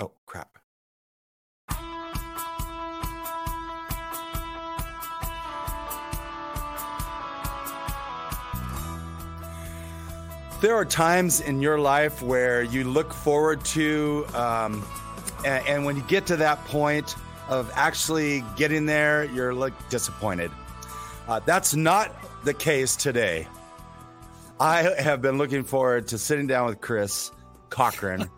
Oh, crap. There are times in your life where you look forward to, um, and, and when you get to that point of actually getting there, you're like disappointed. Uh, that's not the case today. I have been looking forward to sitting down with Chris Cochran.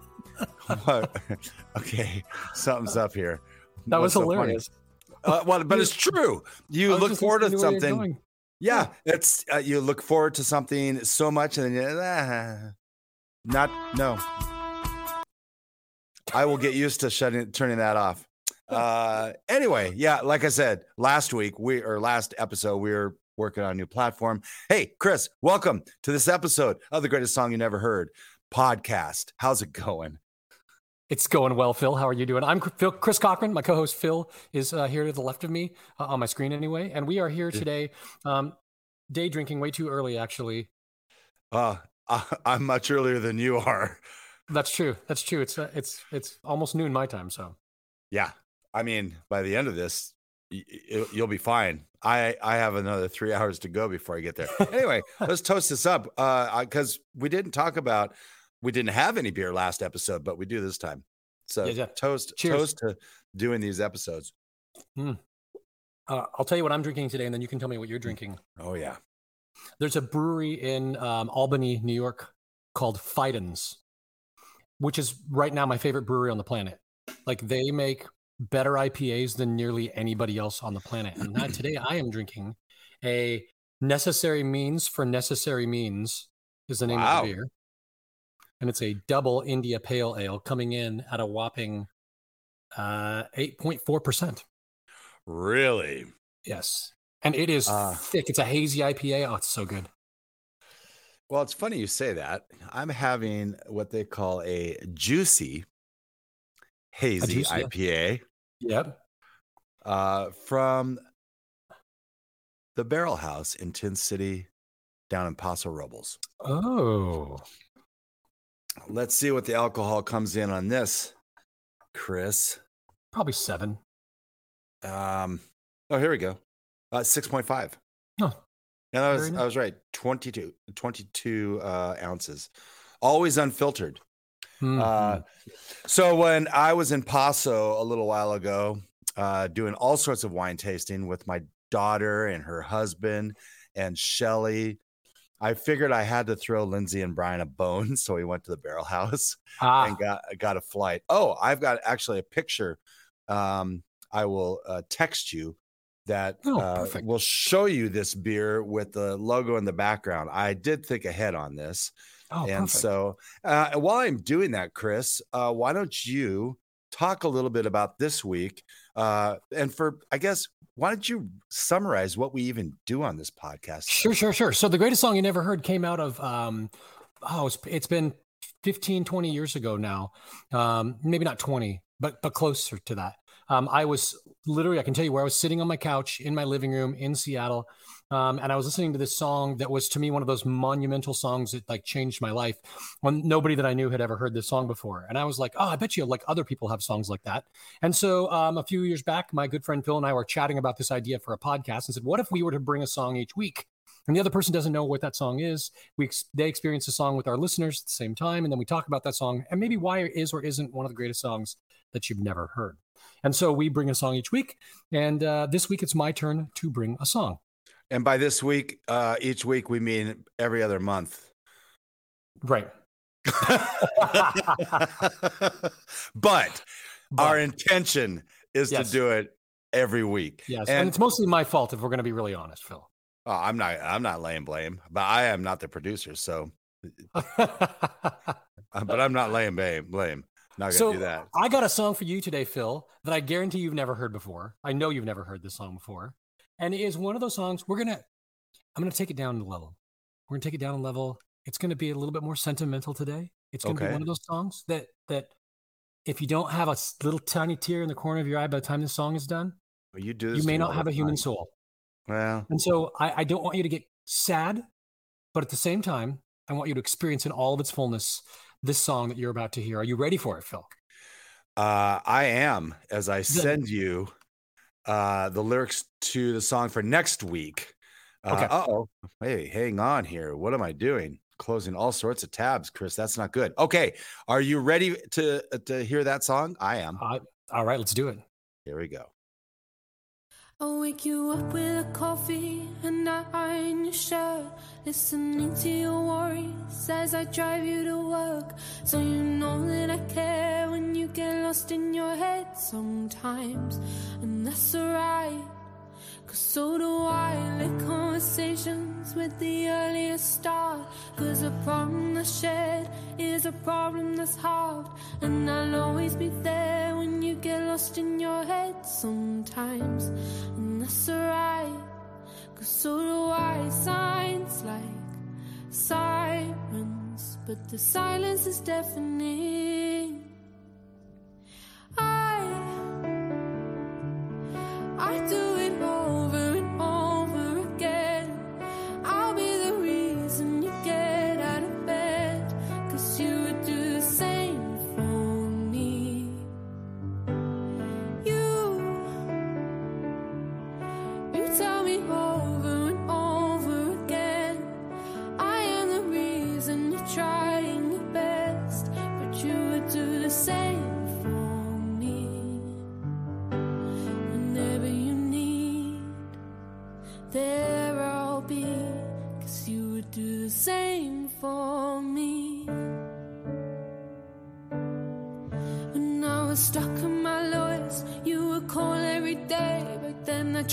okay, something's up here. That was so hilarious. Uh, well, but it's true. You look forward to listening where you're something. Yeah, it's uh, you look forward to something so much, and then you, ah, not no. I will get used to shutting turning that off. Uh, anyway, yeah, like I said last week, we or last episode, we were working on a new platform. Hey, Chris, welcome to this episode of the greatest song you never heard podcast. How's it going? It's going well, Phil. How are you doing? I'm Phil, Chris Cochran. My co-host Phil is uh, here to the left of me uh, on my screen, anyway. And we are here today, um, day drinking way too early. Actually, Uh, I, I'm much earlier than you are. that's true. That's true. It's uh, it's it's almost noon my time. So Yeah, I mean, by the end of this, you'll be fine. I I have another three hours to go before I get there. Anyway, let's toast this up because we didn't talk about we didn't have any beer last episode, but we do this time. So Yeah, yeah. toast Cheers. toast to doing these episodes. uh, I'll tell you what I'm drinking today, and then you can tell me what you're drinking. Oh yeah, There's a brewery in um, Albany, New York, called Fidens, which is right now my favorite brewery on the planet. Like they make better IPAs than nearly anybody else on the planet. And today I am drinking a Necessary Means for Necessary Means is the name Wow. of the beer. And it's a double India Pale Ale coming in at a whopping uh, 8.4%. really? Yes. And it is Ah. thick. It's a hazy IPA. Oh, it's so good. Well, it's funny you say that. I'm having what they call a juicy hazy juicy. IPA. Yep. uh, from the Barrel House in Tin City, down in Paso Robles. Oh. Let's see what the alcohol comes in on this, Chris. Probably seven. Um, oh, here we go. Uh, six point five. Oh, And I was very I was right. 22, 22 uh, ounces, always unfiltered. Uh, Mhm. so when I was in Paso a little while ago, uh, doing all sorts of wine tasting with my daughter and her husband and Shelly, I figured I had to throw Lindsay and Brian a bone, so we went to the Barrel House ah, and got got a flight. Oh, I've got actually a picture. Um, I will uh, text you that Oh, uh, will show you this beer with the logo in the background. I did think ahead on this. oh, And perfect. so, uh, while I'm doing that, Chris, uh, why don't you talk a little bit about this week? Uh, and for, I guess, why don't you summarize what we even do on this podcast? Sure, sure, sure. So the greatest song you never heard came out of, um, oh, it's, it's been 15, 20 years ago now. Um, maybe not 20, but, but closer to that. Um, I was literally, I can tell you where I was sitting on my couch in my living room in Seattle. Um, and I was listening to this song that was to me one of those monumental songs that like changed my life when nobody that I knew had ever heard this song before. And I was like, oh, I bet you like other people have songs like that. And so um, a few years back, my good friend Phil and I were chatting about this idea for a podcast and said, what if we were to bring a song each week? And the other person doesn't know what that song is. We they experience the song with our listeners at the same time, and then we talk about that song and maybe why it is or isn't one of the greatest songs that you've never heard. And so we bring a song each week, and uh, this week it's my turn to bring a song. And by this week, uh, each week, we mean every other month. Right. but, But- our intention is Yes. to do it every week. Yes, and, and- it's mostly my fault if we're going to be really honest, Phil. Oh, I'm not. I'm not laying blame, but I am not the producer. So, uh, but I'm not laying blame. Blame. Not gonna so do that. I got a song for you today, Phil, that I guarantee you've never heard before. I know you've never heard this song before, and it is one of those songs. We're gonna, I'm gonna take it down a level. We're gonna take it down a level. It's gonna be a little bit more sentimental today. It's gonna Okay. be one of those songs that that if you don't have a little tiny tear in the corner of your eye by the time this song is done, Well, you do. you may not have a human soul. Well, And so I, I don't want you to get sad, but at the same time, I want you to experience in all of its fullness this song that you're about to hear. Are you ready for it, Phil? Uh, I am as I send you uh, the lyrics to the song for next week. Uh, Okay. oh, hey, hang on here. What am I doing? Closing all sorts of tabs, Chris. That's not good. Okay, are you ready to to hear that song? I am. Uh, all right, let's do it. Here we go. I'll wake you up with a coffee and I iron your shirt. Listening to your worries as I drive you to work. So you know that I care when you get lost in your head sometimes. And that's alright. Cause so do I. Like conversations with the earliest start. Cause a problem that's shared is a problem that's hard. And I'll always be there when you get lost in your head sometimes. And that's alright. Cause so do I. Signs like sirens. But the silence is deafening.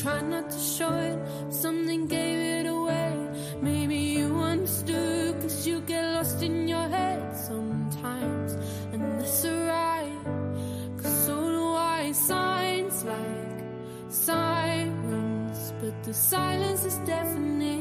Tried not to show it, something gave it away. Maybe you understood, cause you get lost in your head sometimes. And that's alright. Cause so do I. Signs like sirens, but the silence is deafening.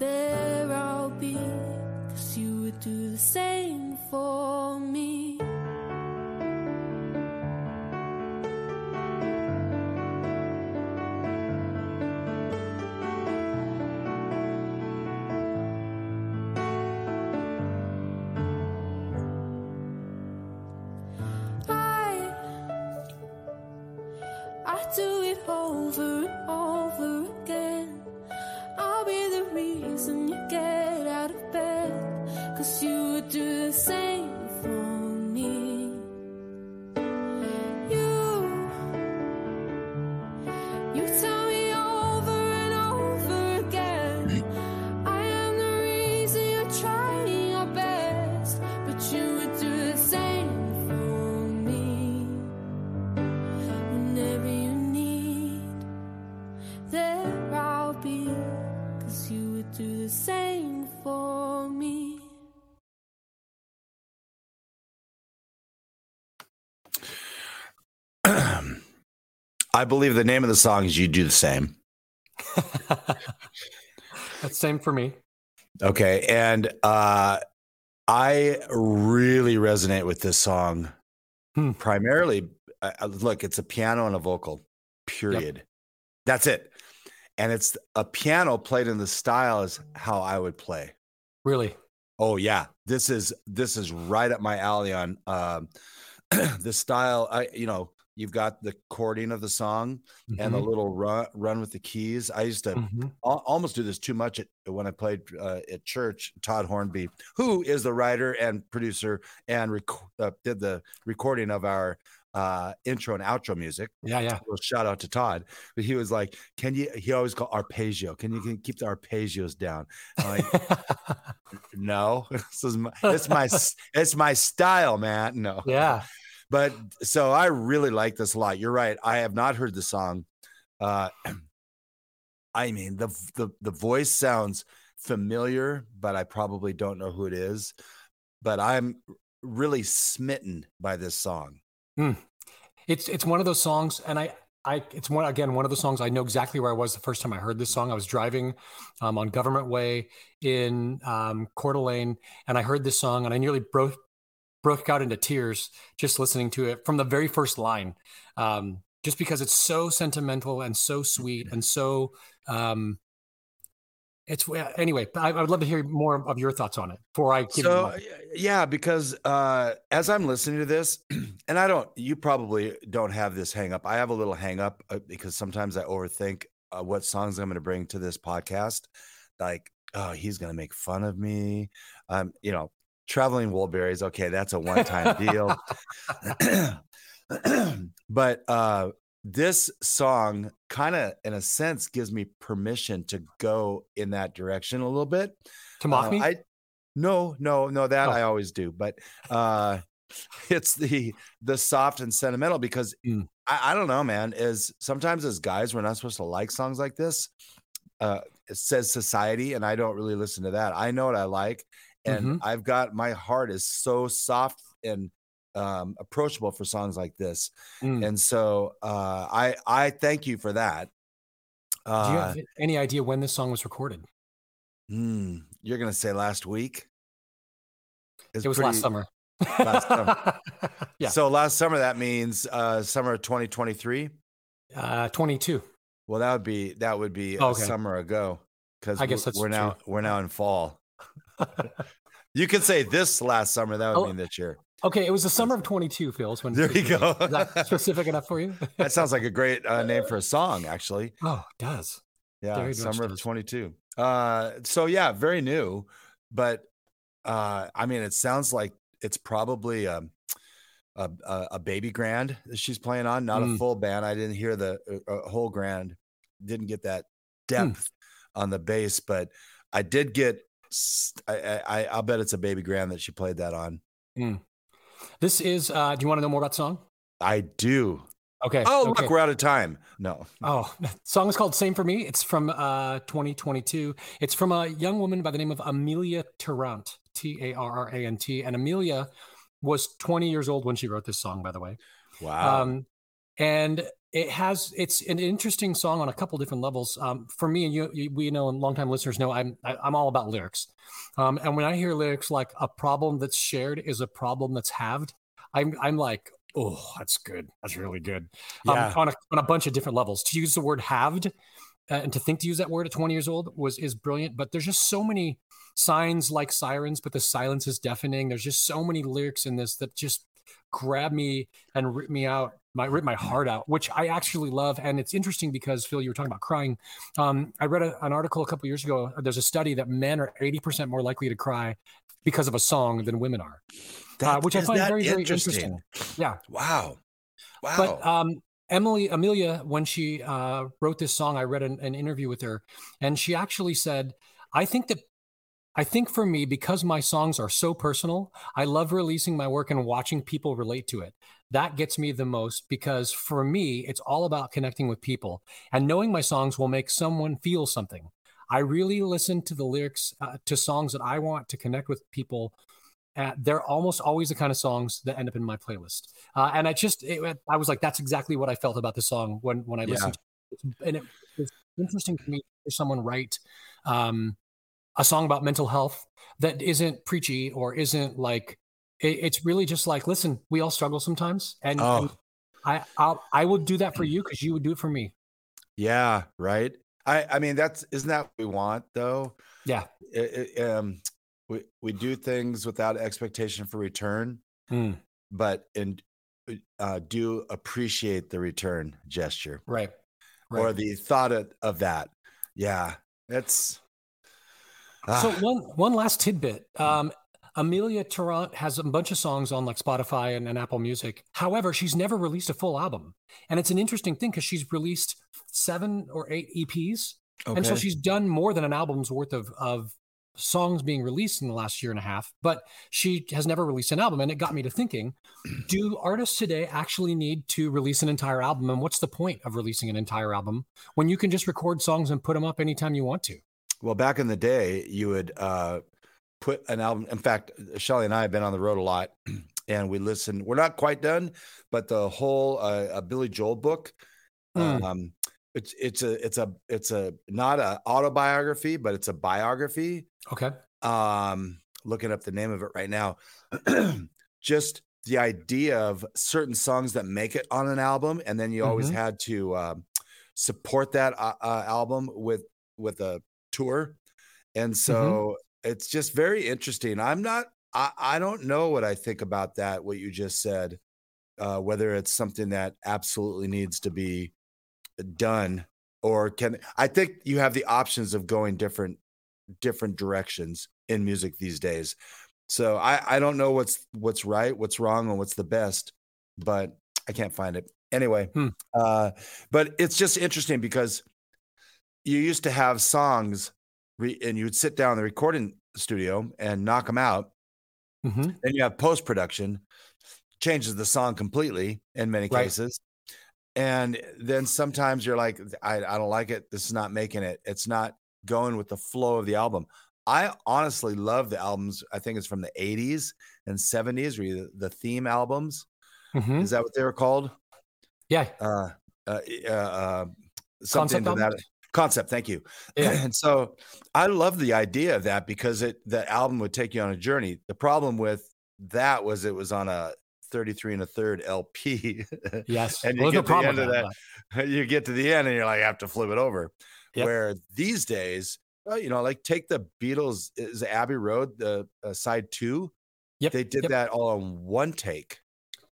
There I'll be, cause you would do the same for me. You tell I believe the name of the song is "You Do the Same." That's same for me. Okay, and uh, I really resonate with this song. Hmm. Primarily, uh, uh, look, it's a piano and a vocal. Period. That's it, and it's a piano played in the style is how I would play. Really. Oh yeah, this is this is right up my alley on um, the style. I you know you've got the chording of the song and the Mhm, little run run with the keys. I used to mhm. al- almost do this too much at, when I played uh, at church. Todd Hornby, who is the writer and producer and rec- uh, did the recording of our uh, intro and outro music. Yeah, yeah. Well, shout out to Todd. But he was like, "Can you?" He always called arpeggio. Can you can keep the arpeggios down? I'm like, no, this is my, it's my it's my style, man. No, yeah. But so I really like this a lot. You're right. I have not heard the song. Uh, I mean the the the voice sounds familiar, but I probably don't know who it is. But I'm really smitten by this song. Mm. It's it's one of those songs, and I I it's one again one of the songs I know exactly where I was the first time I heard this song. I was driving um, on Government Way in um, Coeur d'Alene, and I heard this song, and I nearly broke broke out into tears just listening to it from the very first line, um, just because it's so sentimental and so sweet and so um, it's anyway. I, I, would love to hear more of your thoughts on it before I give so, yeah, because uh, as I'm listening to this, and I don't, you probably don't have this hang up. I have a little hang up uh, because sometimes I overthink uh, what songs I'm going to bring to this podcast. Like, oh, he's going to make fun of me. Um, you know, traveling Wilburys. Okay, that's a one time deal. but uh, this song kind of in a sense gives me permission to go in that direction a little bit to mock uh, me i no no no that oh. i always do but uh it's the the soft and sentimental because mm. I, I don't know man is sometimes as guys we're not supposed to like songs like this uh it says society and i don't really listen to that i know what i like and mm-hmm. i've got my heart is so soft and um, approachable for songs like this. Mm. And so uh, I I thank you for that. Uh, Do you have uh any idea when this song was recorded? Hmm, you're gonna say last week. It's it was pretty, last summer. Last summer. yeah. So last summer that means uh, summer of 2023. Uh, 22. Well, that would be that would be oh, okay. a summer ago because I guess we're, we're now we're now in fall. You could say this last summer. That would oh, mean this year. Okay, it was the summer of 22, Phils. When there you go. Is that specific enough for you? that sounds like a great uh, name for a song, actually. Oh, it does. Yeah, very summer of 22. Uh, so yeah, very new, but uh, I mean, it sounds like it's probably a, a, a baby grand that she's playing on, not mm. a full band. I didn't hear the uh, whole grand, didn't get that hmm. depth mm. on the bass, but I did get. I, I I'll bet it's a baby grand that she played that on. Mm. This is. Uh, do you want to know more about the song? I do. Okay. Oh, okay. look, we're out of time. No. Oh, song is called "Same for Me." It's from uh, 2022. It's from a young woman by the name of Emilia Tarrant, T A R R A N T, and Amelia was 20 years old when she wrote this song. By the way. Wow. Um, and it has it's an interesting song on a couple different levels. Um, for me and you, you, we know, and longtime listeners know, I'm I, am i am all about lyrics. Um, and when I hear lyrics like "a problem that's shared is a problem that's halved," I'm I'm like, oh, that's good. That's really good. Um, yeah. Um, on a on a bunch of different levels. To use the word "halved" uh, and to think to use that word at 20 years old was is brilliant. But there's just so many signs like sirens, but the silence is deafening. There's just so many lyrics in this that just grab me and rip me out my rip my heart out, which I actually love. And it's interesting because Phil, you were talking about crying. Um, I read a, an article a couple years ago. There's a study that men are 80% more likely to cry because of a song than women are, that, uh, which I find very, very interesting. Yeah. Wow. Wow. But um, Emily Emilia, when she uh, wrote this song, I read an, an interview with her, and she actually said, "I think that I think for me, because my songs are so personal, I love releasing my work and watching people relate to it. That gets me the most because for me, it's all about connecting with people and knowing my songs will make someone feel something. I really listen to the lyrics uh, to songs that I want to connect with people. Uh, they're almost always the kind of songs that end up in my playlist. Uh, and I just, it, I was like, that's exactly what I felt about the song when, when I listened yeah. to it. And it was interesting to me to hear someone write um, a song about mental health that isn't preachy or isn't like it, it's really just like listen we all struggle sometimes and, oh. and i I'll, i will do that for you because you would do it for me yeah right i i mean that's isn't that what we want though yeah it, it, um we we do things without expectation for return mm. but and uh, do appreciate the return gesture right, right. or the thought of, of that yeah that's so ah. one one last tidbit. Um, Emilia Tarrant has a bunch of songs on like Spotify and, and, Apple Music. However, she's never released a full album, and it's an interesting thing because she's released seven or eight EPs, okay. and so she's done more than an album's worth of of songs being released in the last year and a half. But she has never released an album, and it got me to thinking: Do artists today actually need to release an entire album? And what's the point of releasing an entire album when you can just record songs and put them up anytime you want to? Well, back in the day, you would uh, put an album. In fact, Shelly and I have been on the road a lot, and we listen. We're not quite done, but the whole uh, uh, Billy Joel book. Mm. Um, it's it's a it's a it's a not a autobiography, but it's a biography. Okay. Um, looking up the name of it right now. Just the idea of certain songs that make it on an album, and then you always Mhm. had to um, support that uh, uh, album with with a tour, and so it's just very interesting. I'm not. I, I don't know what I think about that. What you just said, uh, whether it's something that absolutely needs to be done or can I think you have the options of going different different directions in music these days. So I I don't know what's what's right, what's wrong, and what's the best, but I can't find it. Anyway, Hmm. uh, but it's just interesting because you used to have songs re- and you would sit down in the recording studio and knock them out. hmm Then you have post production, changes the song completely in many Right. cases. And then sometimes you're like, I, I don't like it. This is not making it. It's not going with the flow of the album. I honestly love the albums. I think it's from the 80s and 70s, or the, the theme albums. hmm Is that what they were called? Yeah. Uh, uh, uh, uh, something Concept to that albums? Concept. Thank you. Yeah. and so I love the idea of that because it the album would take you on a journey. The problem with that was it was on a 33 and a third LP. Yes. And you get to the end of that, you get to the end and you're like, I have to flip it over. Yep. Where these days, well, you know, like take the Beatles is Abbey Road, the uh, side two. Yep. They did yep. that all on one take.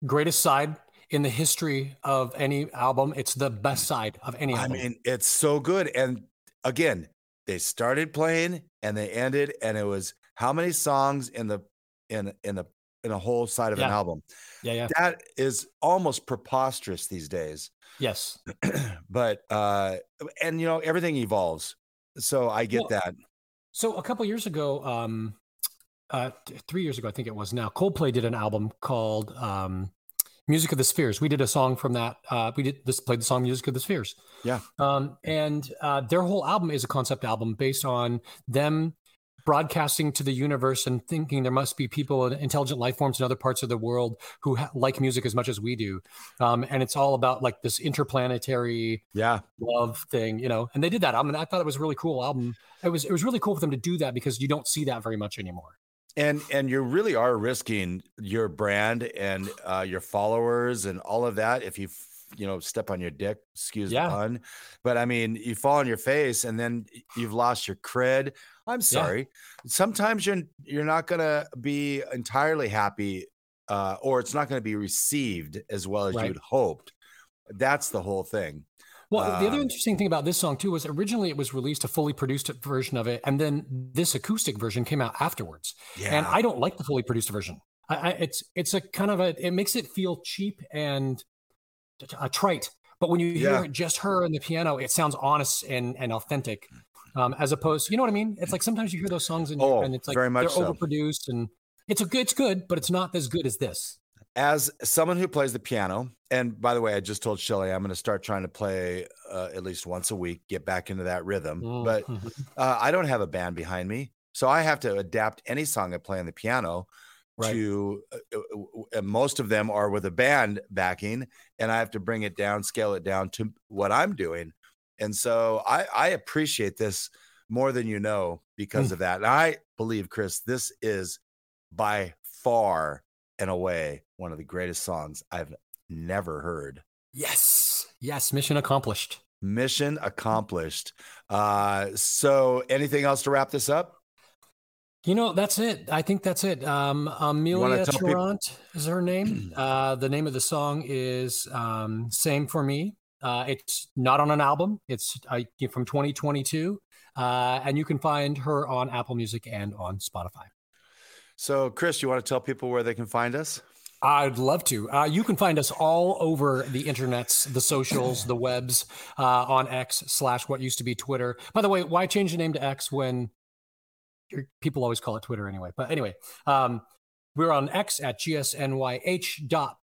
Greatest side in the history of any album. It's the best side of any album. I mean, it's so good. And again, they started playing and they ended, and it was how many songs in the in in the in a whole side of an album. yeah. Yeah. That is almost preposterous these days. Yes. but uh and you know, everything evolves. So I get Well, that. So a couple years ago, um, uh, three years ago, I think it was now, Coldplay did an album called um, Music of the Spheres. We did a song from that. Uh, we did this, played the song Music of the Spheres. Yeah. Um, and uh, their whole album is a concept album based on them broadcasting to the universe and thinking there must be people and intelligent life forms in other parts of the world who ha- like music as much as we do. Um, and it's all about like this interplanetary Yeah. love thing, you know. And they did that i mean I thought it was a really cool album. It was it was really cool for them to do that because you don't see that very much anymore. And and you really are risking your brand and uh, your followers and all of that if you f- you know step on your dick excuse Yeah. the pun. But i mean you fall on your face and then you've lost your cred. I'm sorry. Sometimes you're you're not gonna be entirely happy uh, or it's not going to be received as well as Right. you'd hoped. That's the whole thing Well, the other Um, interesting thing about this song too was originally it was released a fully produced version of it, and then this acoustic version came out afterwards. yeah And I don't like the fully produced version. I, I, it's it's a kind of a it makes it feel cheap and uh, trite. But when you hear Yeah. just her and the piano, it sounds honest and and authentic. Um, as opposed, you know what I mean? It's like sometimes you hear those songs and, Oh, and it's like very much they're so. overproduced and it's a good, it's good, but it's not as good as this. As someone who plays the piano, and by the way, I just told Shelly I'm going to start trying to play uh, at least once a week, get back into that rhythm. But Mhm. uh, I don't have a band behind me, so I have to adapt any song I play on the piano Right. to. Uh, uh, uh, most of them are with a band backing, and I have to bring it down, scale it down to what I'm doing. And so I, I appreciate this more than you know because Mm. of that. And I believe, Chris, this is by far and away one of the greatest songs I've never heard. yes, yes, mission accomplished. Mission accomplished. Uh, so, anything else to wrap this up? You know, that's it. I think that's it. Um, Emilia tell people- is her name. Uh, the name of the song is um, "Same for Me." Uh, it's not on an album. It's uh, from 2022, uh, and you can find her on Apple Music and on Spotify. So, Chris, you want to tell people where they can find us? I'd love to. Uh, you can find us all over the internets, the socials, the webs, uh, on X slash what used to be Twitter. By the way, why change the name to X when people always call it Twitter anyway? But anyway, um, we're on X at gsnyh dot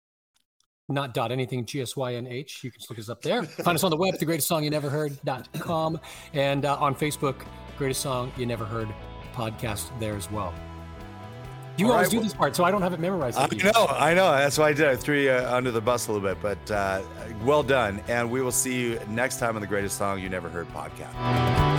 not dot anything gsych. You can just look us up there. Find us on the web, the greatest song you never heard.com, and uh, on Facebook, Greatest Song You Never Heard podcast there as well. You All always right, do this part, so I don't have it memorized. I you. know, I know. That's why I did. I threw you under the bus a little bit, but uh, well done. And we will see you next time on the Greatest Song You Never Heard podcast.